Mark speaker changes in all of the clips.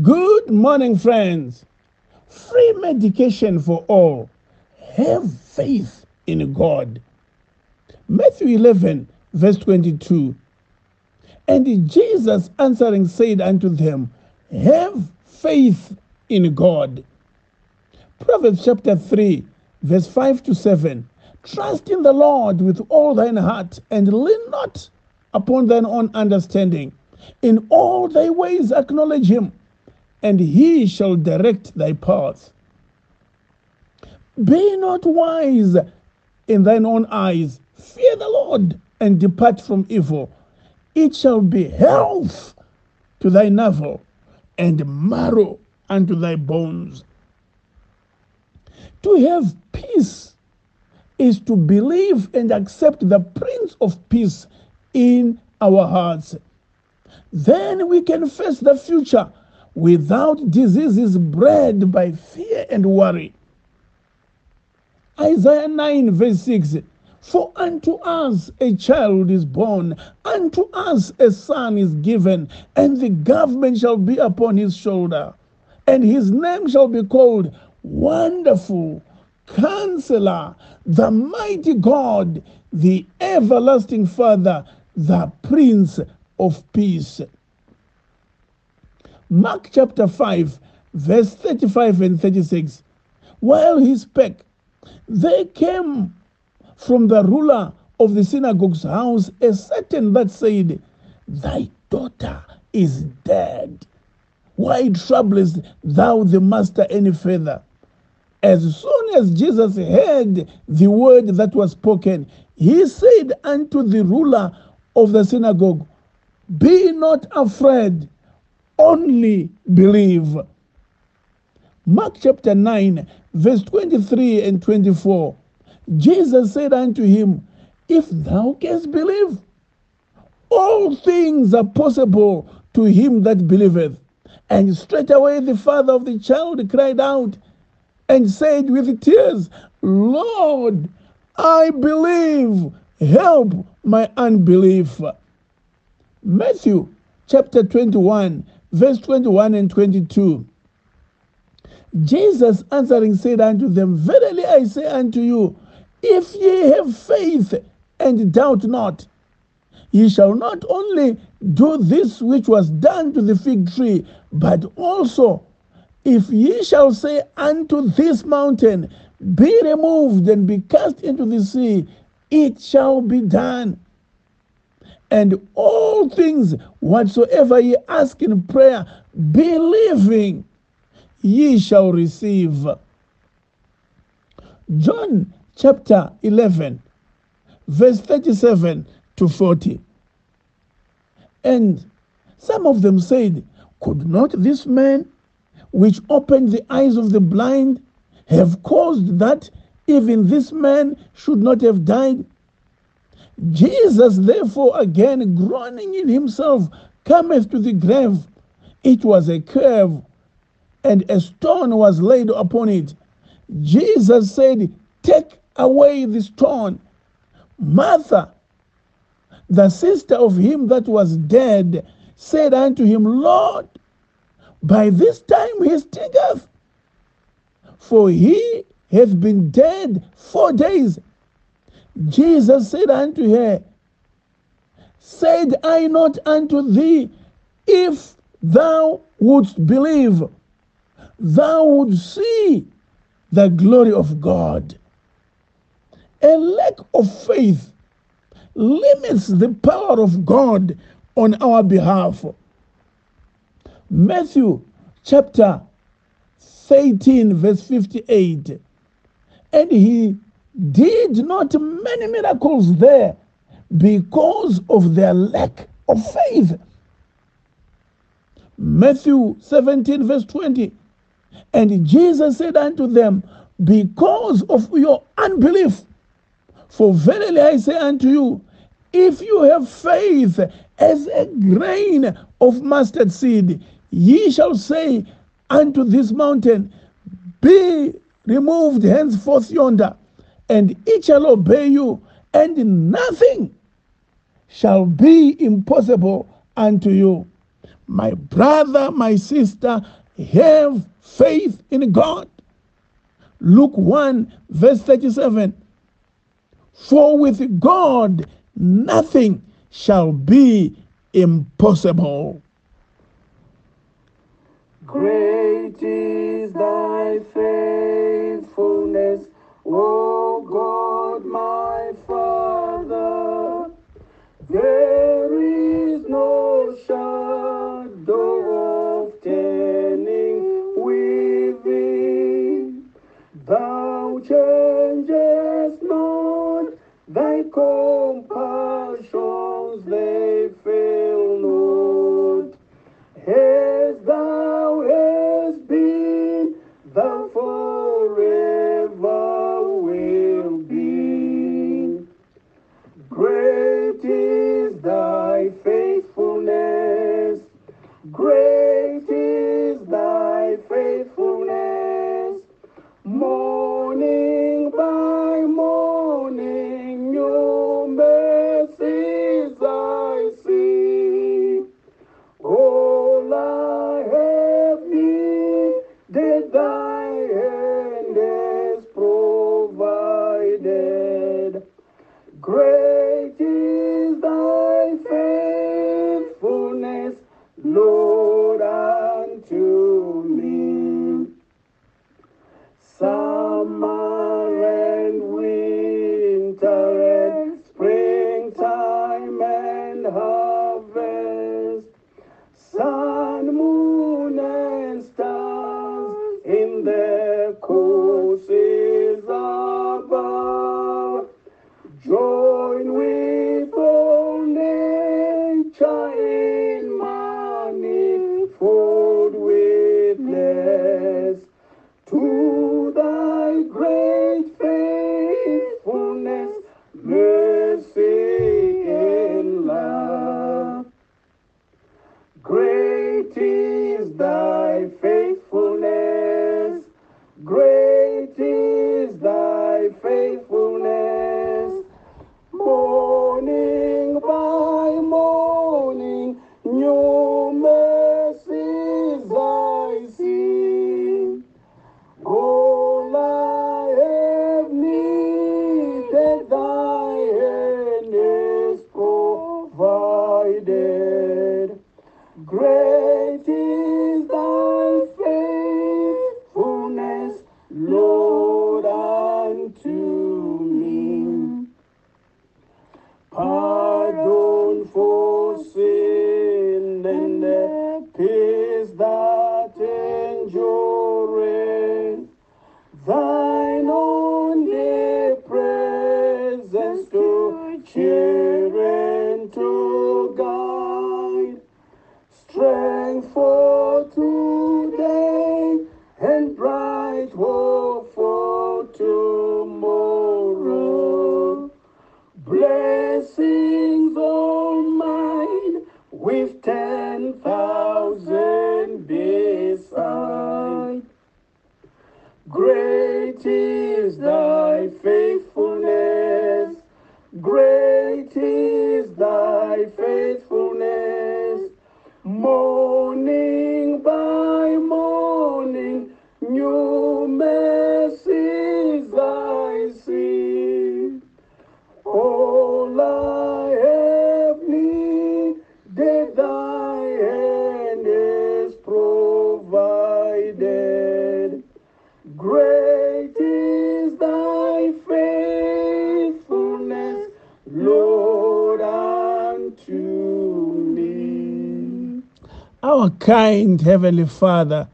Speaker 1: Good morning, friends. Free medication for all. Have faith in God. Matthew 11, verse 22. And Jesus answering said unto them, Have faith in God. Proverbs chapter 3, verse 5 to 7. Trust in the Lord with all thine heart, and lean not upon thine own understanding. In all thy ways acknowledge him and he shall direct thy paths. Be not wise in thine own eyes. Fear the Lord and depart from evil. It shall be health to thy navel and marrow unto thy bones. To have peace is to believe and accept the Prince of Peace in our hearts. Then we can face the future without diseases bred by fear and worry. Isaiah 9, verse 6 For unto us a child is born, unto us a son is given, and the government shall be upon his shoulder, and his name shall be called Wonderful, Counselor, the Mighty God, the Everlasting Father, the Prince of Peace. Mark chapter 5, verse 35 and 36. While he spake, there came from the ruler of the synagogue's house a certain that said, Thy daughter is dead. Why troublest thou the master any further? As soon as Jesus heard the word that was spoken, he said unto the ruler of the synagogue, Be not afraid only believe. Mark chapter 9, verse 23 and 24. Jesus said unto him, If thou canst believe, all things are possible to him that believeth. And straightway the father of the child cried out and said with tears, Lord, I believe, help my unbelief. Matthew chapter 21, verse 21 and 22. Jesus answering said unto them, Verily I say unto you, if ye have faith and doubt not, ye shall not only do this which was done to the fig tree, but also if ye shall say unto this mountain, Be removed and be cast into the sea, it shall be done and all things whatsoever ye ask in prayer, believing, ye shall receive. John chapter 11, verse 37 to 40. And some of them said, Could not this man, which opened the eyes of the blind, have caused that even this man should not have died? Jesus, therefore, again groaning in himself, cometh to the grave. It was a cave, and a stone was laid upon it. Jesus said, Take away the stone. Martha, the sister of him that was dead, said unto him, Lord, by this time he stinketh, for he hath been dead four days. Jesus said unto her, Said I not unto thee, if thou wouldst believe, thou wouldst see the glory of God. A lack of faith limits the power of God on our behalf. Matthew chapter 13, verse 58. And he did not many miracles there because of their lack of faith. Matthew 17, verse 20. And Jesus said unto them, Because of your unbelief, for verily I say unto you, if you have faith as a grain of mustard seed, ye shall say unto this mountain, Be removed henceforth yonder, and it shall obey you, and nothing shall be impossible unto you. My brother, my sister, have faith in God. Luke 1, verse 37. For with God nothing shall be impossible.
Speaker 2: Great is thy faithfulness, O God, Great is thy faithfulness, Lord, unto me. Summer and winter and springtime and Pardon Great is thy faithfulness. Great is thy faithfulness. Morning
Speaker 1: Our kind Heavenly Father,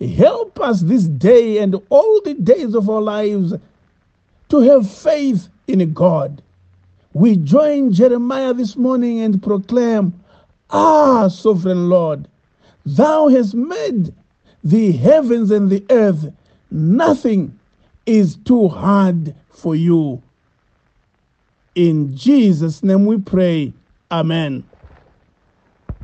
Speaker 1: help us this day and all the days of our lives to have faith in God. We join Jeremiah this morning and proclaim, Ah, sovereign Lord, thou hast made the heavens and the earth. Nothing is too hard for you. In Jesus' name we pray. Amen.